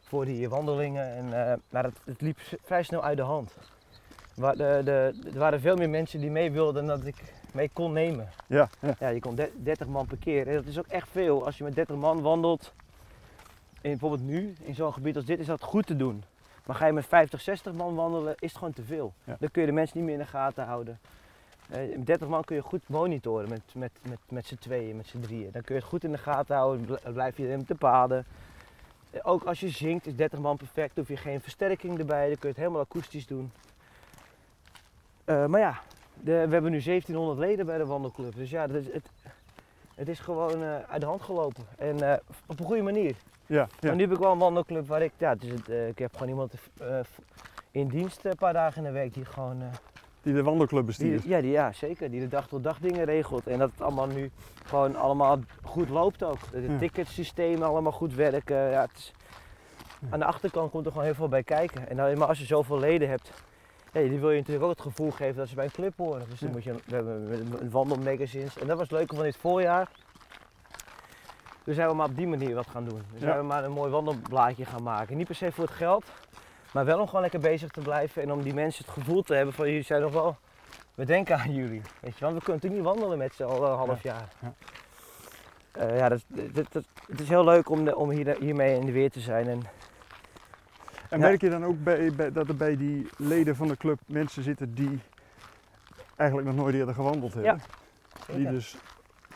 voor die wandelingen. En, maar het, het liep vrij snel uit de hand. De, de, er waren veel meer mensen die mee wilden dan dat ik mee kon nemen. Ja, ja. Ja, je de- 30 man per keer. En dat is ook echt veel. Als je met 30 man wandelt, en bijvoorbeeld nu, in zo'n gebied als dit, is dat goed te doen. Maar ga je met 50, 60 man wandelen, is het gewoon te veel. Ja. Dan kun je de mensen niet meer in de gaten houden. Eh, met 30 man kun je goed monitoren met, met, met, met z'n tweeën, met z'n drieën. Dan kun je het goed in de gaten houden, bl- blijf je in te paden. Eh, Ook als je zingt is 30 man perfect, hoef je geen versterking erbij, dan kun je het helemaal akoestisch doen. Eh, maar ja, de, we hebben nu 1700 leden bij de wandelclub. Dus ja, het, het is gewoon eh, uit de hand gelopen. En eh, op een goede manier. Ja, ja. Maar nu heb ik wel een wandelclub waar ik, ja, het, eh, ik heb gewoon iemand in dienst een paar dagen in de week die gewoon, Die de wandelclub bestuurt. die, ja, die, ja zeker, die de dag tot dag dingen regelt. En dat het allemaal nu gewoon allemaal goed loopt ook. Dat het Ja. ticketsysteem allemaal goed werken. Ja, het is, aan de achterkant komt er gewoon heel veel bij kijken. En nou, maar als je zoveel leden hebt, ja, die wil je natuurlijk ook het gevoel geven dat ze bij een club horen. Dus dan Ja. moet je, we hebben een wandelmagazines. En dat was leuk van dit voorjaar. Dus zijn we maar op die manier wat gaan doen. Dus Ja. zijn we maar een mooi wandelblaadje gaan maken. Niet per se voor het geld, maar wel om gewoon lekker bezig te blijven. En om die mensen het gevoel te hebben van jullie zijn nog wel, we denken aan jullie. Weet je, want we kunnen natuurlijk niet wandelen met z'n al een half jaar. Ja. Eh, ja, dat, dat, dat- het is heel leuk om, de, om hier, hiermee in de weer te zijn. En En merk je dan ook bij, bij- dat er bij die leden van de club mensen zitten die eigenlijk nog nooit eerder gewandeld hebben? Die dus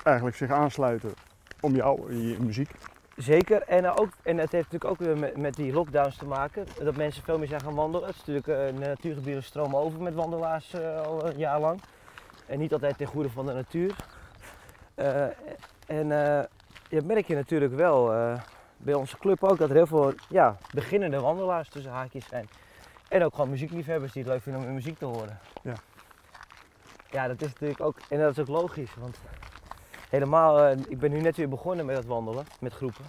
eigenlijk zich aansluiten om jou, je muziek. Zeker. En, eh, ook, en het heeft natuurlijk ook weer met, met die lockdowns te maken. Dat mensen veel meer zijn gaan wandelen. Het is natuurlijk, de natuurgebieden stromen over met wandelaars eh, al een jaar lang. En niet altijd ten goede van de natuur. En ja, merk je natuurlijk wel bij onze club ook dat er heel veel ja, beginnende wandelaars tussen haakjes zijn. En ook gewoon muziekliefhebbers die het leuk vinden om muziek te horen. Ja. Ja, dat is natuurlijk ook, en dat is ook logisch. Want helemaal, eh, ik ben nu net weer begonnen met het wandelen, met groepen.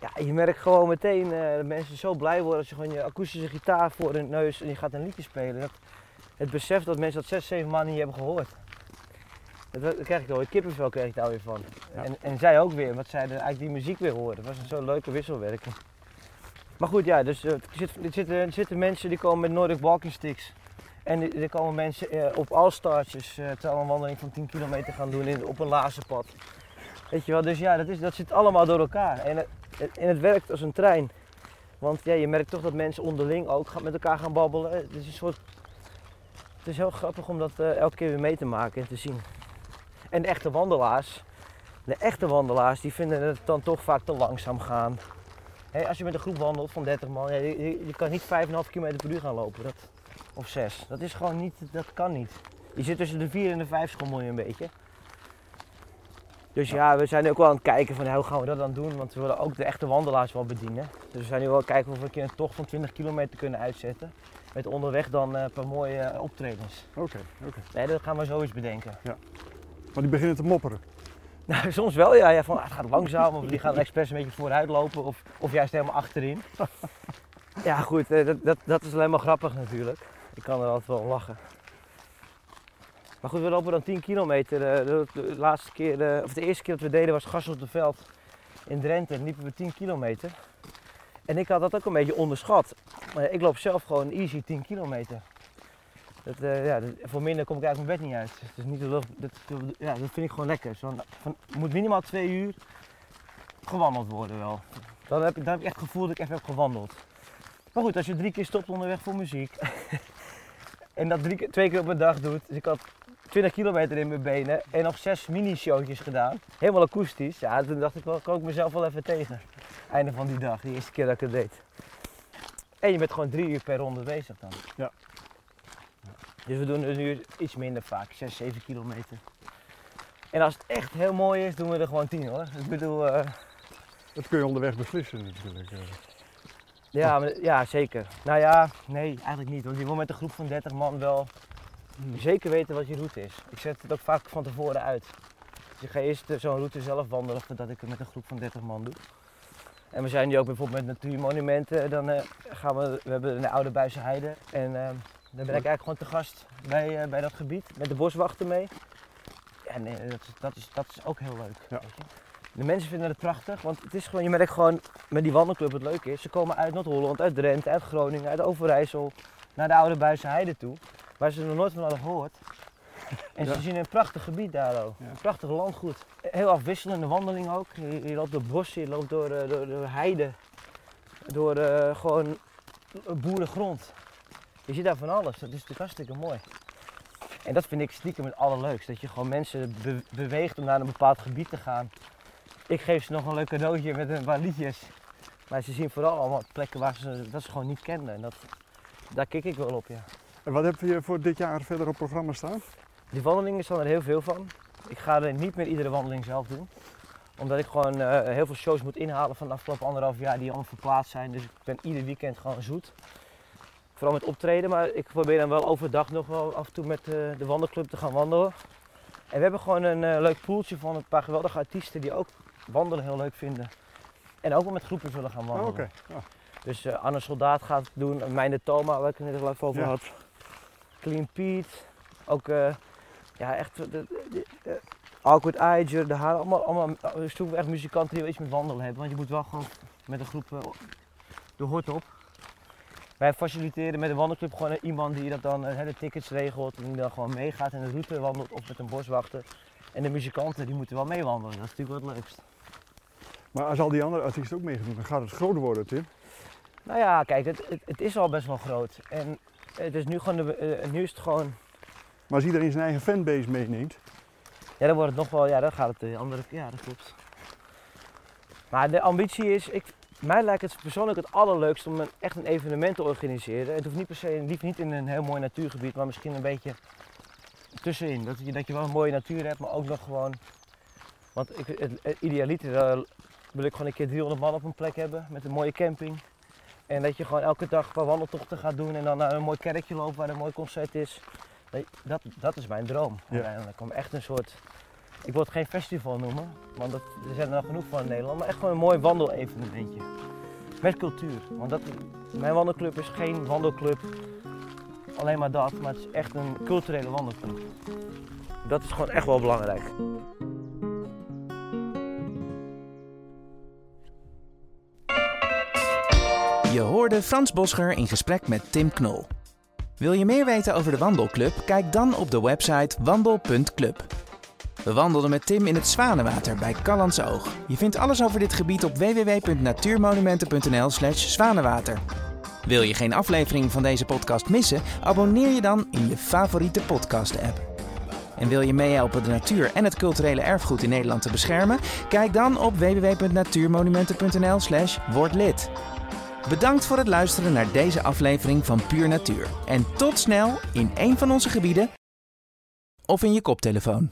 Ja, je merkt gewoon meteen eh, dat mensen zo blij worden als je gewoon je akoestische gitaar voor hun neus en je gaat een liedje spelen. Dat, het besef dat mensen dat zes, zeven maanden niet hebben gehoord. Dat, dat krijg ik wel, kippenvel krijg ik daar weer van. Ja. En, en zij ook weer, want zij eigenlijk die muziek weer hoorden. Het was een zo'n leuke wisselwerking. Maar goed, ja, dus eh, er, zit, er, zitten, er zitten mensen die komen met Nordic walking sticks. En er komen mensen eh, op Allstarsjes, eh terwijl we een wandeling van 10 kilometer gaan doen in, op een lazenpad. Weet je wel, dus ja, dat, is, dat zit allemaal door elkaar. En het, en het werkt als een trein. Want ja, je merkt toch dat mensen onderling ook gaan, met elkaar gaan babbelen. Het is een soort... Het is heel grappig om dat eh, elke keer weer mee te maken en te zien. En de echte wandelaars, de echte wandelaars, die vinden het dan toch vaak te langzaam gaan. Als je met een groep wandelt van 30 man, ja, je, je- je kan niet 5,5 km per uur gaan lopen. Dat, of 6. Dat is gewoon niet, dat kan niet. Je zit tussen de 4 en de 5 schommel je een beetje. Dus ja, we zijn ook wel aan het kijken van ja, hoe gaan we dat dan doen, want we willen ook de echte wandelaars wel bedienen. Dus we zijn nu wel aan het kijken of we een keer een tocht van 20 kilometer kunnen uitzetten. Met onderweg dan eh, een paar mooie eh, optredens. Oké, oké. Nee, dat gaan we zo eens bedenken. Maar die beginnen te mopperen. Nou, soms wel ja, ja van ah, het gaat langzaam of die gaan expres een beetje vooruit lopen of, of juist helemaal achterin. Ja goed, eh, dat, dat, dat is alleen maar grappig natuurlijk. Ik kan er altijd wel om lachen. Maar goed, we lopen dan 10 kilometer. eh, De, laatste keer, of de eerste keer dat we deden was gas op de veld in Drenthe. En liepen we 10 kilometer. En ik had dat ook een beetje onderschat. Ik loop zelf gewoon easy 10 kilometer. Dat, eh, ja, dat- voor minder kom ik eigenlijk mijn bed niet uit. Is niet lucht, dat, ja, dat vind ik gewoon lekker. Zo, van, moet minimaal twee uur gewandeld worden wel. Dan heb, dan heb ik echt het gevoel dat ik even heb gewandeld. Maar goed, als je drie keer stopt onderweg voor muziek. en dat twee keer op een dag doet. Dus ik had 20 kilometer in mijn benen en nog zes mini-showtjes gedaan. Helemaal akoestisch. Ja, toen dacht ik wel, kan ik mezelf wel even tegen. Einde van die dag, die eerste keer dat ik het deed. En je bent gewoon drie uur per ronde bezig dan. Ja. Dus we doen er nu iets minder vaak, 6, 7 kilometer. En als het echt heel mooi is, doen we er gewoon tien hoor. Ik bedoel, eh, Dat kun je onderweg beslissen natuurlijk. eh. ja, maar- ja, zeker. Nou ja, nee, eigenlijk niet. Want je wil met een groep van 30 man wel zeker weten wat je route is. Ik zet het ook vaak van tevoren uit. Dus ik ga eerst eh, zo'n route zelf wandelen voordat ik het met een groep van 30 man doe. En we zijn nu ook bijvoorbeeld met natuurmonumenten. Dan gaan we, we hebben de Oude Buisse Heide. En eh, dan ben ik eigenlijk gewoon te gast bij, eh, bij dat gebied. Met de boswachter mee. En dat, is, dat, is, dat is ook heel leuk. Ja. weet je. De mensen vinden het prachtig, want het is gewoon, je merkt gewoon met die wandelclub het leuke is. Ze komen uit Noord-Holland, uit Drenthe, uit Groningen, uit Overijssel naar de Oude Buisse Heide toe. Waar ze nog nooit van hadden gehoord. En Ja. ze zien een prachtig gebied daar ook. Ja. Een prachtig landgoed. Heel afwisselende wandeling ook. Je, je loopt door bossen, je loopt door, eh, door, door heide. Door eh, gewoon boerengrond. Je ziet daar van alles. Dat is natuurlijk hartstikke mooi. En dat vind ik stiekem het allerleukst. Dat je gewoon mensen be- beweegt om naar een bepaald gebied te gaan. Ik geef ze nog een leuk cadeautje met een paar liedjes. Maar ze zien vooral allemaal plekken waar ze, dat ze gewoon niet kenden. En dat, daar kik ik wel op, ja. En wat heb je voor dit jaar verder op programma staan? Die wandelingen staan er heel veel van. Ik ga er niet meer iedere wandeling zelf doen. Omdat ik gewoon eh, heel veel shows moet inhalen van de afgelopen anderhalf jaar die allemaal verplaatst zijn. Dus ik ben ieder weekend gewoon zoet. Vooral met optreden, maar ik probeer dan wel overdag nog wel af en toe met eh, de wandelclub te gaan wandelen. En we hebben gewoon een eh, leuk poeltje van een paar geweldige artiesten die ook wandelen heel leuk vinden. En ook wel met groepen zullen gaan Oh, wandelen. Ja. Dus eh, Anne Soldaat gaat het doen, en Mijn de Toma, waar ik het net al even over Ja. had. Clean Pete, ook eh, ja, echt de, de, de- Awkward Eiger, de haar, allemaal, allemaal echt muzikanten die wel iets met wandelen hebben. Want je moet wel gewoon met een groep de hort op. Wij faciliteren met een wandelclub gewoon iemand die dat dan eh, de tickets regelt en die dan gewoon meegaat en de route wandelt of met een boswachter. En de muzikanten die moeten wel meewandelen, dat is natuurlijk wel het leukst. Maar als al die andere artiesten ook meegedoen, dan gaat het groter worden, Tim. Nou ja, kijk, het, het, het is al best wel groot. En het is nu gewoon, de, eh, nu is het gewoon, Maar als iedereen zijn eigen fanbase meeneemt, ja dan wordt het nog wel, ja dan gaat het de andere, ja dat klopt. Maar de ambitie is, ik, mij lijkt het persoonlijk het allerleukst om een, echt een evenement te organiseren. Het hoeft niet per se, liefst niet in een heel mooi natuurgebied, maar misschien een beetje tussenin. Dat je, dat je wel een mooie natuur hebt, maar ook nog gewoon, want ik, het, het idealiter eh, wil ik gewoon een keer 300 man op een plek hebben met een mooie camping. En dat je gewoon elke dag een paar wandeltochten gaat doen en dan naar een mooi kerkje loopt waar een mooi concert is. Dat, dat is mijn droom Ja. uiteindelijk. Om echt een soort, ik wil het geen festival noemen, want dat, er zijn er nog genoeg van in Nederland, maar echt gewoon een mooi wandelevenementje. Met cultuur. Want dat, mijn wandelclub is geen wandelclub, alleen maar dat, maar het is echt een culturele wandelclub. Dat is gewoon echt wel belangrijk. Je hoorde Frans Boscher in gesprek met Tim Knol. Wil je meer weten over de wandelclub? Kijk dan op de website wandel.club. We wandelden met Tim in het Zwanenwater bij Callandse Oog. Je vindt alles over dit gebied op www.natuurmonumenten.nl slash zwanenwater. Wil je geen aflevering van deze podcast missen? Abonneer je dan in je favoriete podcast-app. En wil je meehelpen de natuur en het culturele erfgoed in Nederland te beschermen? Kijk dan op www.natuurmonumenten.nl slash word lid. Bedankt voor het luisteren naar deze aflevering van Puur Natuur. En tot snel in een van onze gebieden of in je koptelefoon.